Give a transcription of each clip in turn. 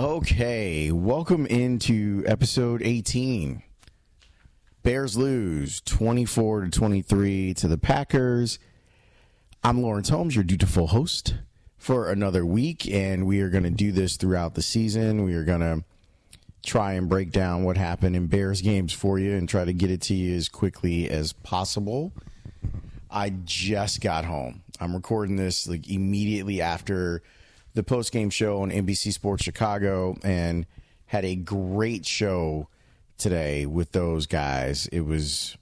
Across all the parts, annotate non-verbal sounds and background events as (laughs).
Okay, welcome into episode 18. Bears lose 24 to 23 to the Packers. I'm Lawrence Holmes, your dutiful host for another week, and we are going to do this throughout the season. We are going to try and break down what happened in Bears games for you and try to get it to you as quickly as possible. I just got home. I'm recording this like immediately after the post game show on NBC Sports Chicago and had a great show today with those guys. It was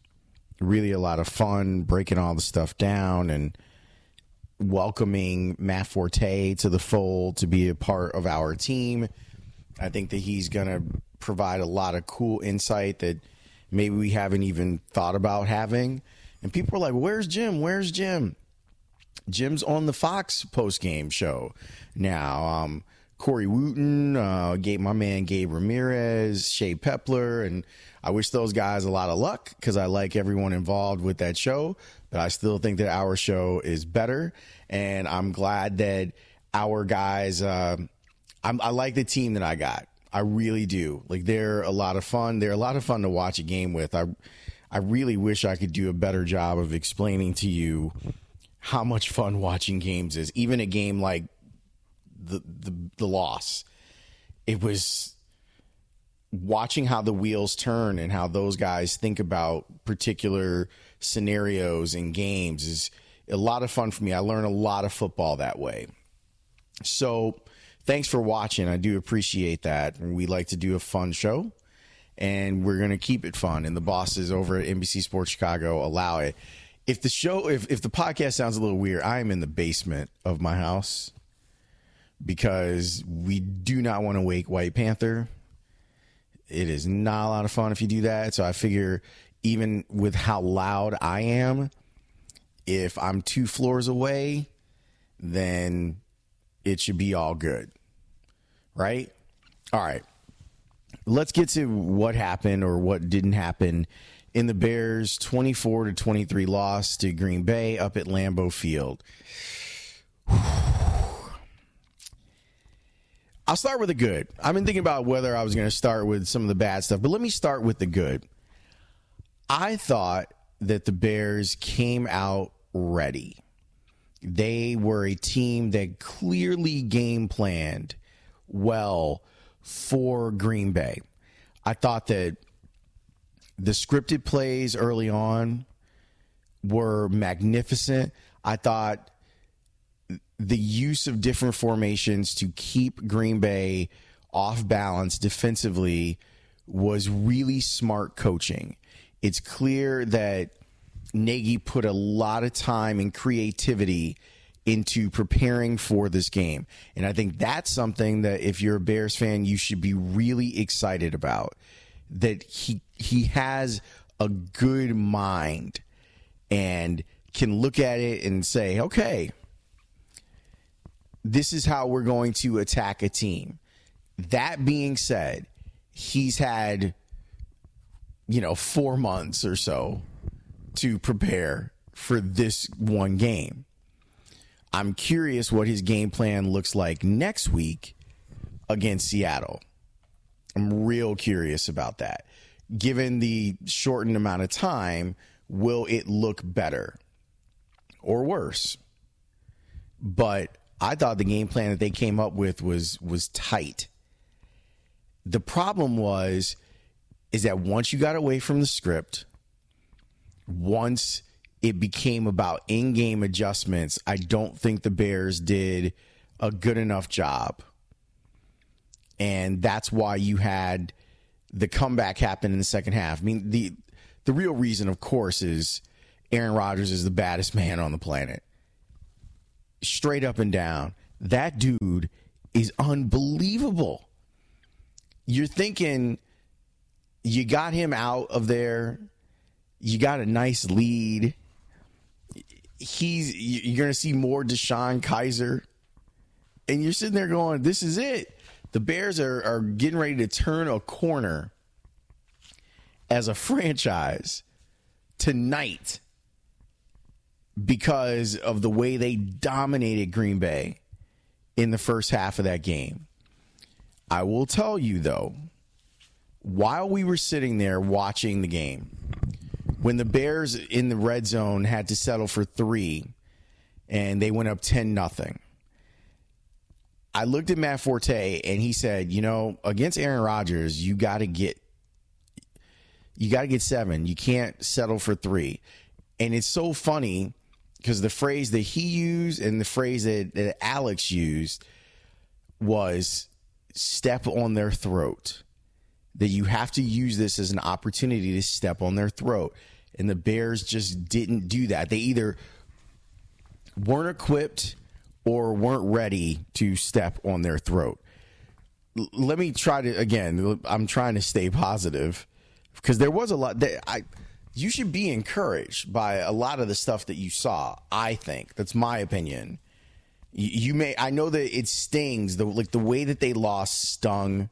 really a lot of fun breaking all the stuff down and welcoming Matt Forte to the fold to be a part of our team. I think that he's going to provide a lot of cool insight that maybe we haven't even thought about having. And people are like, "Where's Jim? Where's Jim?" Jim's on the Fox post game show now. Um, Corey Wootton, uh, my man Gabe Ramirez, Shay Pepler, and I wish those guys a lot of luck because I like everyone involved with that show. But I still think that our show is better, and I'm glad that our guys. Uh, i like the team that I got. I really do. Like they're a lot of fun. They're a lot of fun to watch a game with. I I really wish I could do a better job of explaining to you how much fun watching games is. Even a game like the the, the loss, it was watching how the wheels turn and how those guys think about particular scenarios and games is a lot of fun for me. I learn a lot of football that way. So, thanks for watching. I do appreciate that. We like to do a fun show and we're going to keep it fun. And the bosses over at NBC Sports Chicago allow it. If the show, if, if the podcast sounds a little weird, I am in the basement of my house because we do not want to wake White Panther. It is not a lot of fun if you do that. So I figure, even with how loud I am, if I'm two floors away, then it should be all good. Right? All right let's get to what happened or what didn't happen in the Bears 24 to 23 loss to Green Bay up at Lambeau Field. I'll start with the good. I've been thinking about whether I was going to start with some of the bad stuff, but let me start with the good. I thought that the Bears came out ready. They were a team that clearly game planned well for Green Bay. I thought that the scripted plays early on were magnificent. I thought the use of different formations to keep Green Bay off balance defensively was really smart coaching. It's clear that Nagy put a lot of time and creativity into preparing for this game. And I think that's something that if you're a Bears fan, you should be really excited about. That he he has a good mind and can look at it and say, okay, this is how we're going to attack a team. That being said, he's had, you know, four months or so to prepare for this one game. I'm curious what his game plan looks like next week against Seattle. I'm real curious about that. Given the shortened amount of time, will it look better or worse? But I thought the game plan that they came up with was was tight. The problem was is that once you got away from the script, once it became about in game adjustments, I don't think the Bears did a good enough job. And that's why you had the comeback happen in the second half. I mean, the the real reason, of course, is Aaron Rodgers is the baddest (laughs) man on the planet. Straight up and down. That dude is unbelievable. You're thinking you got him out of there. You got a nice lead he's you're going to see more DeShone Kizer, and you're sitting there going, "This is it." The Bears are are getting ready to turn a corner as a (laughs) franchise tonight because of the way they dominated Green Bay in the first half of that game. I will tell you though, while we were sitting there watching the game, when the Bears in the red zone had to settle for three and they went up 10 nothing. I looked at Matt Forte and he said, you know, against Aaron Rodgers, you got to get you got to get 7. You can't settle for 3. And it's so funny because the phrase that he used and the phrase that, that Alex used was step on their throat. That you have to use this as an opportunity to step on their throat. And the Bears just didn't do that. They either weren't equipped or weren't ready to step on their throat. L- let me try to again. I'm trying to stay positive because there was a lot that I. You should be encouraged by a lot of the stuff that you saw. I think that's my opinion. You, you may. I know that it stings. The like the way that they lost stung.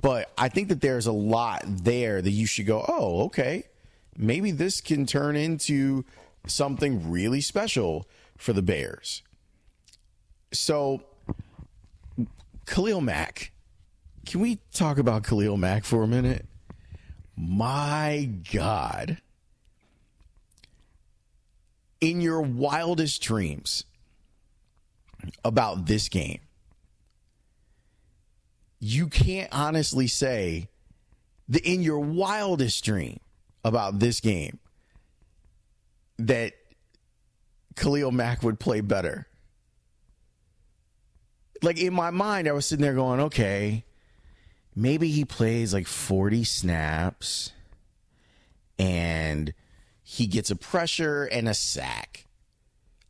But I think that there's a lot there that you should go. Oh, okay. Maybe this can turn into something really special for the Bears. So, Khalil Mack. Can we talk about Khalil Mack for a minute? My God. In your wildest dreams about this game, you can't honestly say that in your wildest dream about this game that Khalil Mack would play better. Like in my mind, I was sitting there going, okay, maybe he plays like 40 snaps and he gets a pressure and a sack.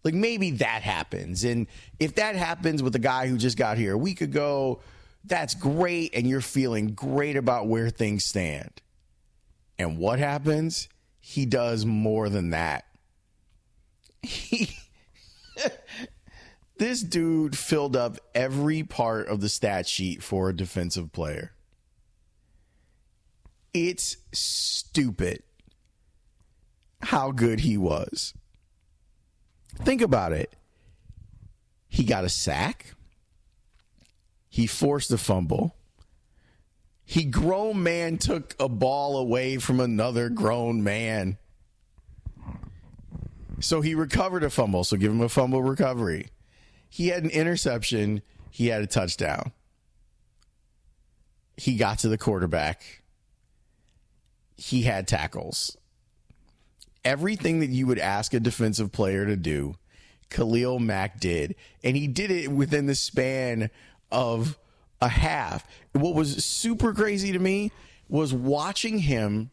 Like maybe that happens. And if that happens with the guy who just got here a week ago, that's great. And you're feeling great about where things stand. And what happens? He does more than that. He, (laughs) this dude filled up every part of the stat sheet for a defensive player. It's stupid how good he was. Think about it. He got a sack. He forced a fumble. He grown man took a ball away from another grown man. So he recovered a fumble. So give him a fumble recovery. He had an interception. He had a touchdown. He got to the quarterback. He had tackles. Everything that you would ask a defensive player to do, Khalil Mack did. And he did it within the span of a half. What was super crazy to me was watching him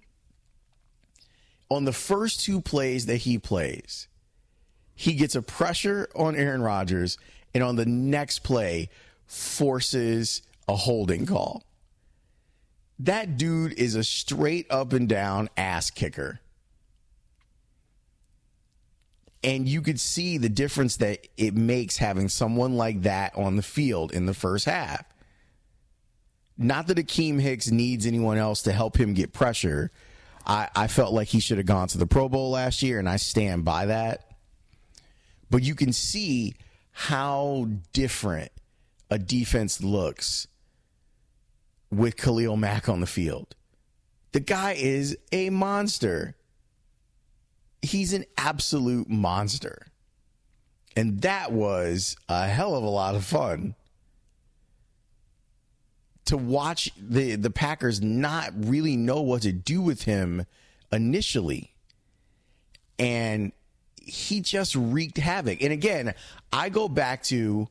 on the first two plays that he plays, he gets a pressure on Aaron Rodgers, and on the next play, forces a holding call. That dude is a straight up and down ass kicker. And you could see the difference that it makes having someone like that on the field in the first half. Not that Akiem Hicks needs anyone else to help him get pressure, I, I felt like he should have gone to the Pro Bowl last year, and I stand by that. But you can see how different a defense looks with Khalil Mack on the field. The guy is a monster. He's an absolute monster. And that was a hell of a lot of fun to watch the the Packers not really know what to do with him initially. And he just wreaked havoc. And again, I go back to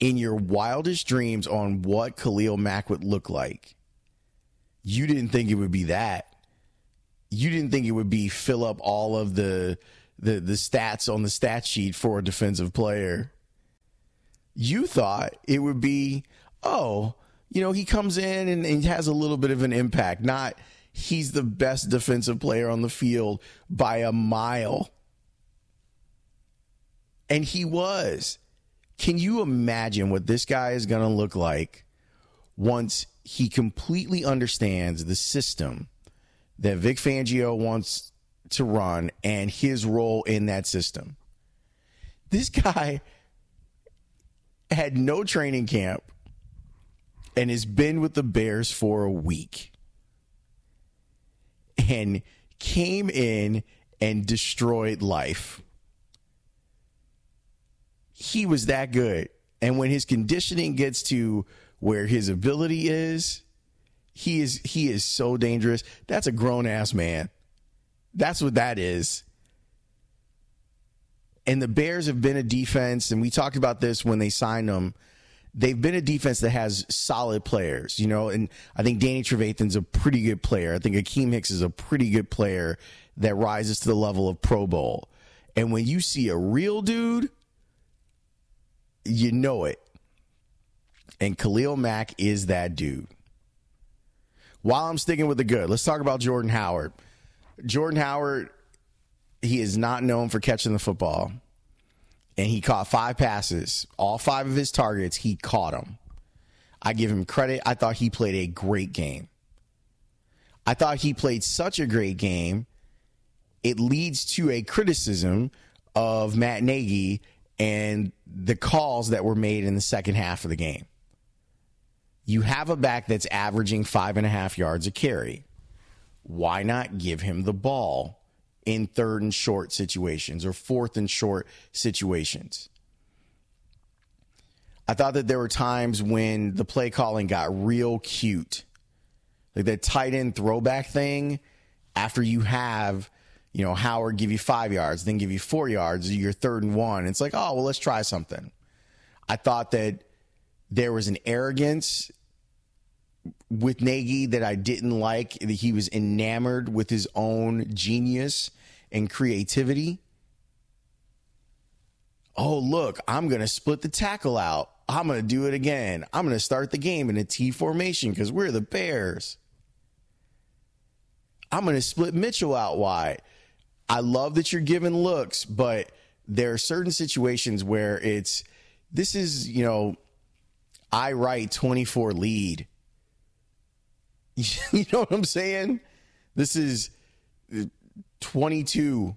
in your wildest dreams on what Khalil Mack would look like. You didn't think it would be that. You didn't think it would be fill up all of the the the stats on the stat sheet for a defensive player. You thought it would be oh, you know, he comes in and, and has a little bit of an impact. Not he's the best defensive player on the field by a mile. And he was. Can you imagine what this guy is going to look like once he completely understands the system that Vic Fangio wants to run and his role in that system? This guy had no training camp and has been with the Bears for a week and came in and destroyed life. He was that good. And when his conditioning gets to where his ability is, he is he is so dangerous. That's a grown ass man. That's what that is. And the Bears have been a defense, and we talked about this when they signed them. They've been a defense that has solid players, you know, and I think Danny Trevathan's a pretty good player. I think Akiem Hicks is a pretty good player that rises to the level of Pro Bowl. And when you see a real dude, you know it. And Khalil Mack is that dude. While I'm sticking with the good, let's talk about Jordan Howard. Jordan Howard, he is not known for catching the football. And he caught five passes. All five of his targets, he caught them. I give him credit. I thought he played a great game. I thought he played such a great game. It leads to a criticism of Matt Nagy and the calls that were made in the second half of the game. You have a back that's averaging five and a half yards a carry. Why not give him the ball in third and short situations or fourth and short situations? I thought that there were times when the play calling got real cute. Like that tight end throwback thing after you have, you know, Howard give you five yards, then give you four yards, you're third and one. It's like, oh, well, let's try something. I thought that there was an arrogance with Nagy that I didn't like. That he was enamored with his own genius and creativity. Oh, look, I'm going to split the tackle out. I'm going to do it again. I'm going to start the game in a T formation because we're the Bears. I'm going to split Mitchell out wide. I love that you're giving looks, but there are certain situations where it's this is, you know, I write 24 lead. (laughs) You know what I'm saying? This is 22.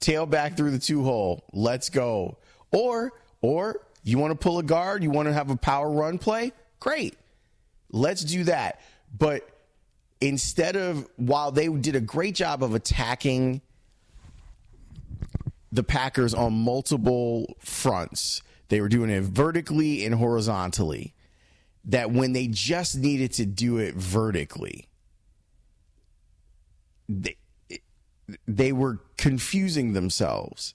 Tail back through the two hole. Let's go. Or, or you want to pull a guard, you want to have a power run play? Great. Let's do that. But instead of, while they did a great job of attacking the Packers on multiple fronts, they were doing it vertically and horizontally. That when they just needed to do it vertically, they, they were confusing themselves.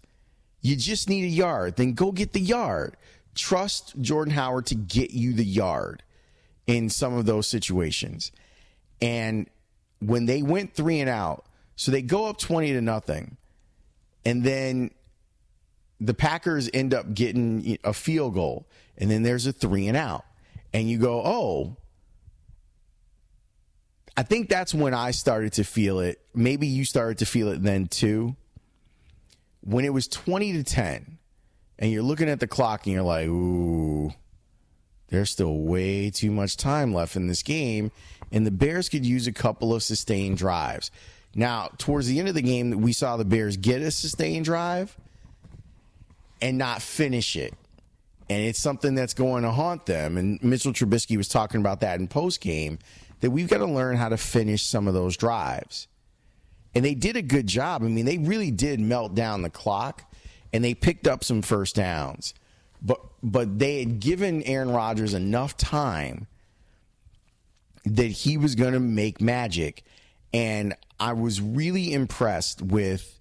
You just need a yard, then go get the yard. Trust Jordan Howard to get you the yard in some of those situations. And when they went three and out, so they go up 20 to nothing, and then the Packers end up getting a field goal, and then there's a three and out. And you go, oh, I think that's when I started to feel it. Maybe you started to feel it then too. When it was 20 to 10, and you're looking at the clock and you're like, ooh, there's still way too much time left in this game. And the Bears could use a couple of sustained drives. Now, towards the end of the game, we saw the Bears get a sustained drive and not finish it. And it's something that's going to haunt them. And Mitchell Trubisky was talking about that in post game that we've got to learn how to finish some of those drives. And they did a good job. I mean, they really did melt down the clock and they picked up some first downs. But but they had given Aaron Rodgers enough time that he was going to make magic. And I was really impressed with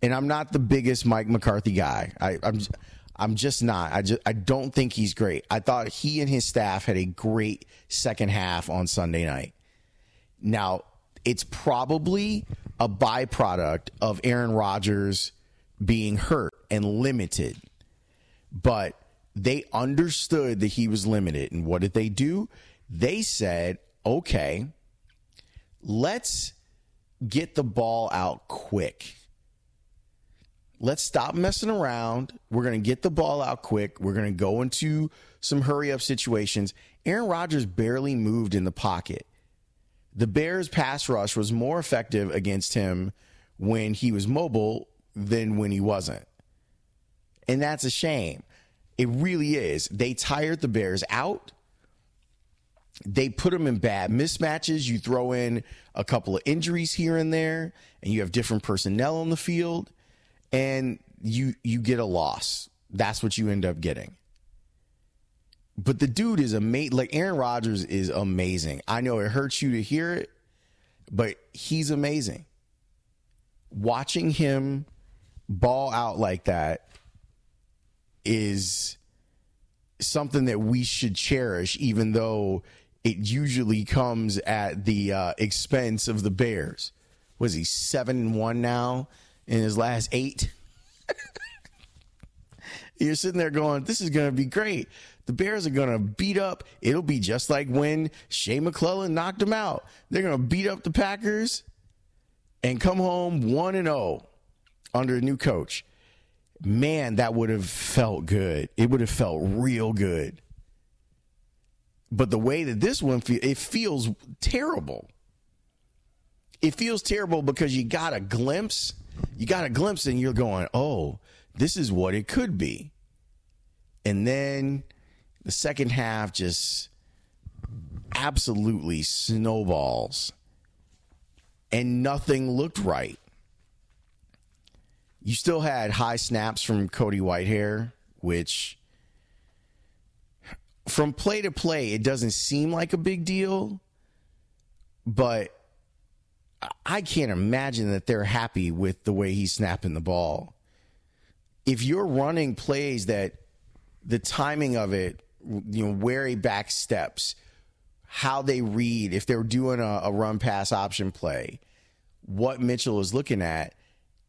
and I'm not the biggest Mike McCarthy guy. I, I'm I'm just not. I just I don't think he's great. I thought he and his staff had a great second half on Sunday night. Now, it's probably a byproduct of Aaron Rodgers being hurt and limited. But they understood that he was limited. And what did they do? They said, okay, let's get the ball out quick let's stop messing around. We're going to get the ball out quick. We're going to go into some hurry up situations. Aaron Rodgers barely moved in the pocket. The Bears' pass rush was more effective against him when he was mobile than when he wasn't. And that's a shame. It really is. They tired the Bears out. They put them in bad mismatches. You throw in a couple of injuries here and there, and you have different personnel on the field, and you you get a loss. That's what you end up getting. But the dude is amazing. Like Aaron Rodgers is amazing. I know it hurts you to hear it, but he's amazing. Watching him ball out like that is something that we should cherish, even though it usually comes at the uh, expense of the Bears. Was he seven and one now in his last eight? (laughs) You're sitting there going, "This is going to be great." The Bears are going to beat up. It'll be just like when Shea McClellin knocked them out. They're going to beat up the Packers and come home 1 and 0 under a new coach. Man, that would have felt good. It would have felt real good. But the way that this one feels, it feels terrible. It feels terrible because you got a glimpse. You got a glimpse and you're going, oh, this is what it could be. And then the second half just absolutely snowballs and nothing looked right. You still had high snaps from Cody Whitehair, which from play to play, it doesn't seem like a big deal, but I can't imagine that they're happy with the way he's snapping the ball. If you're running plays that the timing of it, you know, where he back steps, how they read, if they're doing a, a run pass option play, what Mitchell is looking at,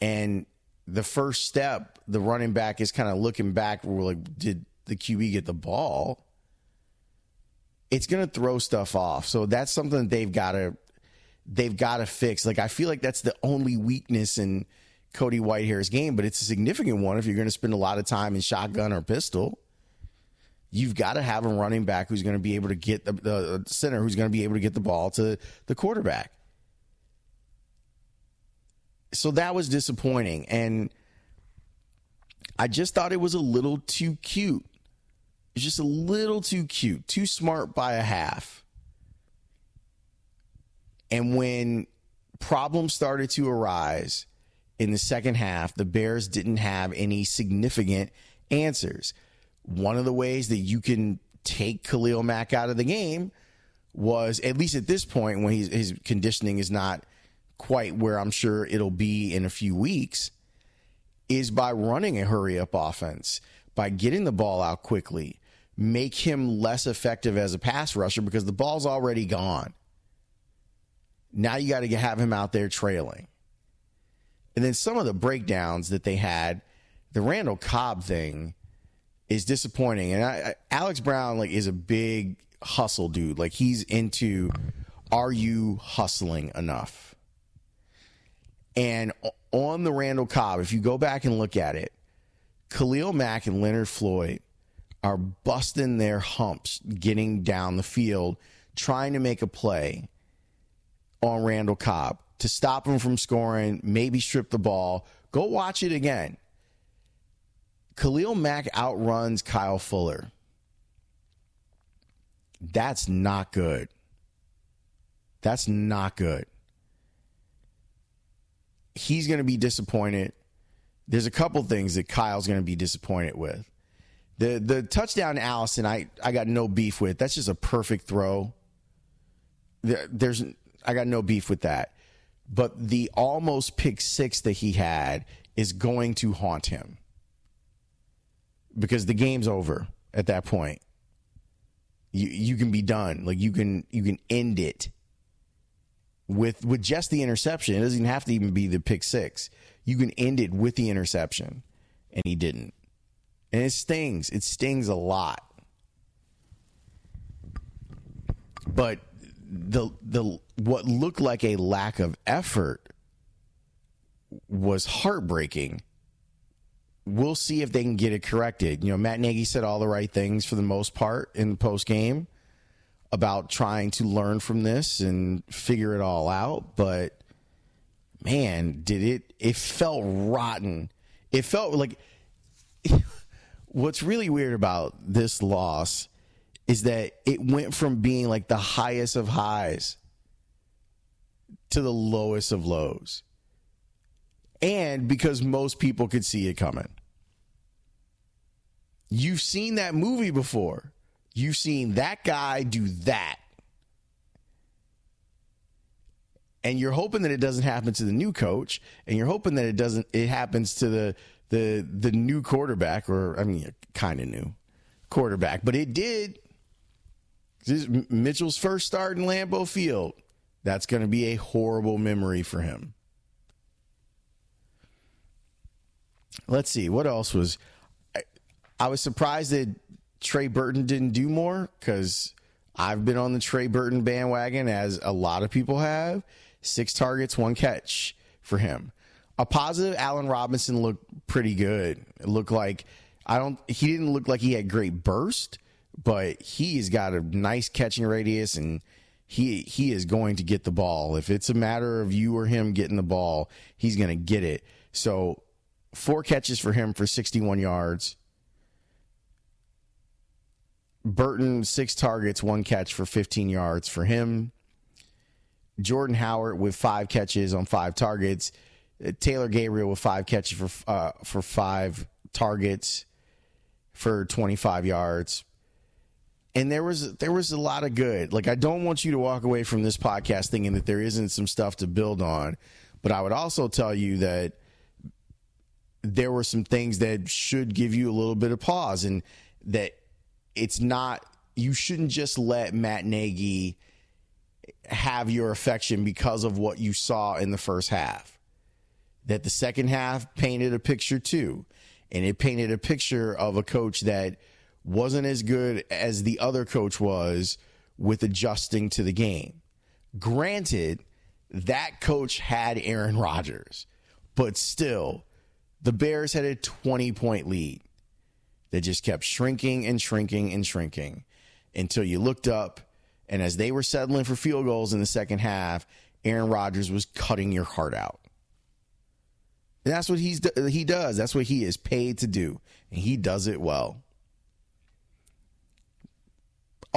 and the first step, the running back is kind of looking back. Like, did the QB get the ball? It's going to throw stuff off. So that's something that they've got to they've got to fix. Like I feel like that's the only weakness in Cody Whitehair's game, but it's a significant one if you're going to spend a lot of time in shotgun or pistol. You've got to have a running back who's going to be able to get the, the center who's going to be able to get the ball to the quarterback so that was disappointing. And I just thought it was a little too cute. It's just a little too cute, too smart by a half. And when problems started to arise in the second half, the Bears didn't have any significant answers. One of the ways that you can take Khalil Mack out of the game was, at least at this point, when his conditioning is not quite where I'm sure it'll be in a few weeks is by running a hurry up offense, by getting the ball out quickly, make him less effective as a pass rusher because the ball's already gone. Now you got to have him out there trailing. And then some of the breakdowns that they had, the Randall Cobb thing is disappointing. And I, Alex Brown like is a big hustle dude. Like he's into are you hustling enough? And on the Randall Cobb, if you go back and look at it, Khalil Mack and Leonard Floyd are busting their humps getting down the field, trying to make a play on Randall Cobb to stop him from scoring, maybe strip the ball. Go watch it again. Khalil Mack outruns Kyle Fuller. That's not good. That's not good he's going to be disappointed. There's a couple things that Kyle's going to be disappointed with. The the touchdown Allison, I, I got no beef with. That's just a perfect throw. There's I got no beef with that. But the almost pick six that he had is going to haunt him. Because the game's over at that point. You you can be done. Like you can you can end it with with just the interception. It doesn't even have to even be the pick six. You can end it with the interception, and he didn't. And it stings. It stings a lot. But the the what looked like a lack of effort was heartbreaking. We'll see if they can get it corrected. You know, Matt Nagy said all the right things for the most part in the post game about trying to learn from this and figure it all out, but man, did it it felt rotten. It felt like (laughs) what's really weird about this loss is that it went from being like the highest of highs to the lowest of lows. And because most people could see it coming. You've seen that movie before. You've seen that guy do that. And you're hoping that it doesn't happen to the new coach, and you're hoping that it doesn't it happens to the the the new quarterback, or I mean, kind of new quarterback, but it did. This is Mitchell's first start in Lambeau Field. That's going to be a horrible memory for him. Let's see what else was. I, I was surprised that Trey Burton didn't do more because I've been on the Trey Burton bandwagon as a lot of people have. Six targets, one catch for him. A positive, Allen Robinson looked pretty good. It looked like I don't. He didn't look like he had great burst, but he's got a nice catching radius and he he is going to get the ball. If it's a matter of you or him getting the ball, he's going to get it. So, four catches for him for 61 yards. Burton six targets, one catch for 15 yards for him. Jordan Howard with five catches on five targets. Taylor Gabriel with five catches for uh, for five targets for 25 yards. And there was there was a lot of good. Like I don't want you to walk away from this podcast thinking that there isn't some stuff to build on, but I would also tell you that there were some things that should give you a little bit of pause and that it's not you shouldn't just let Matt Nagy have your affection because of what you saw in the first half. That the second half painted a picture too. And it painted a picture of a coach that wasn't as good as the other coach was with adjusting to the game. Granted, that coach had Aaron Rodgers, but still, the Bears had a 20 point lead that just kept shrinking and shrinking and shrinking until you looked up. And as they were settling for field goals in the second half, Aaron Rodgers was cutting your heart out. And that's what he's he does. That's what he is paid to do, and he does it well.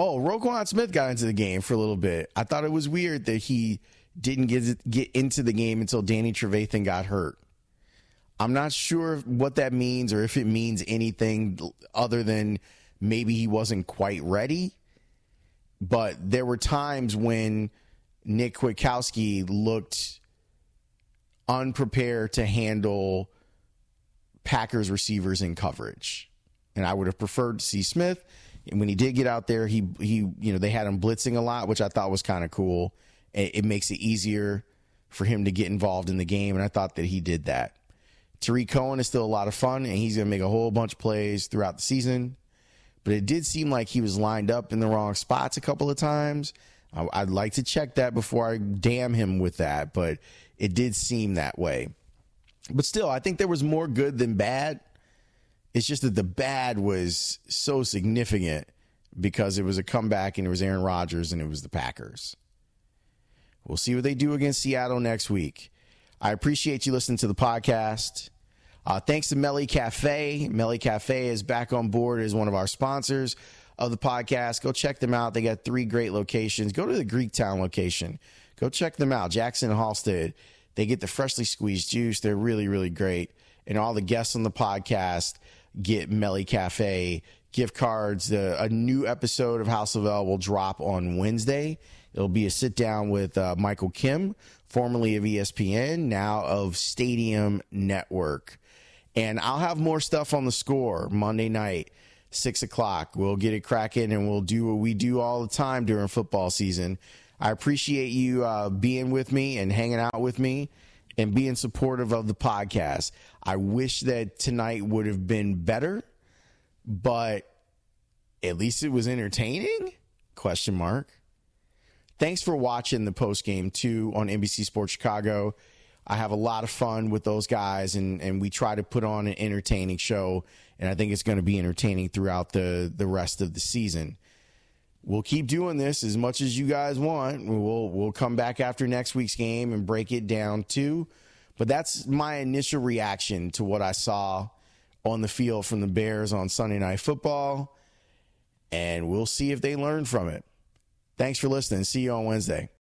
Oh, Roquan Smith got into the game for a little bit. I thought it was weird that he didn't get get into the game until Danny Trevathan got hurt. I'm not sure what that means or if it means anything other than maybe he wasn't quite ready. But there were times when Nick Kwiatkowski looked unprepared to handle Packers receivers in coverage. And I would have preferred to see Smith. And when he did get out there, he he you know they had him blitzing a lot, which I thought was kind of cool. It, it, makes it easier for him to get involved in the game, and I thought that he did that. Tarik Cohen is still a lot of fun, and he's going to make a whole bunch of plays throughout the season. But it did seem like he was lined up in the wrong spots a couple of times. I'd like to check that before I damn him with that, but it did seem that way. But still, I think there was more good than bad. It's just that the bad was so significant because it was a comeback and it was Aaron Rodgers and it was the Packers. We'll see what they do against Seattle next week. I appreciate you listening to the podcast. Uh, thanks to Meli Cafe. Meli Cafe is back on board as one of our sponsors of the podcast. Go check them out. They got three great locations. Go to the Greektown location. Go check them out. Jackson Halsted. They get the freshly squeezed juice. They're really, really great. And all the guests on the podcast get Meli Cafe gift cards. a new episode of House of L will drop on Wednesday. It'll be a sit down with uh, Michael Kim, formerly of ESPN, now of Stadium Network. And I'll have more stuff on the score Monday night, six o'clock. We'll get it cracking and we'll do what we do all the time during football season. I appreciate you uh, being with me and hanging out with me and being supportive of the podcast. I wish that tonight would have been better, but at least it was entertaining? Question mark. Thanks for watching the post game too on NBC Sports Chicago. I have a lot of fun with those guys, and, and we try to put on an entertaining show, and I think it's going to be entertaining throughout the, the rest of the season we'll keep doing this as much as you guys want. We'll we'll come back after next week's game and break it down too. But that's my initial reaction to what I saw on the field from the Bears on Sunday Night Football, and we'll see if they learn from it. Thanks for listening. See you on Wednesday.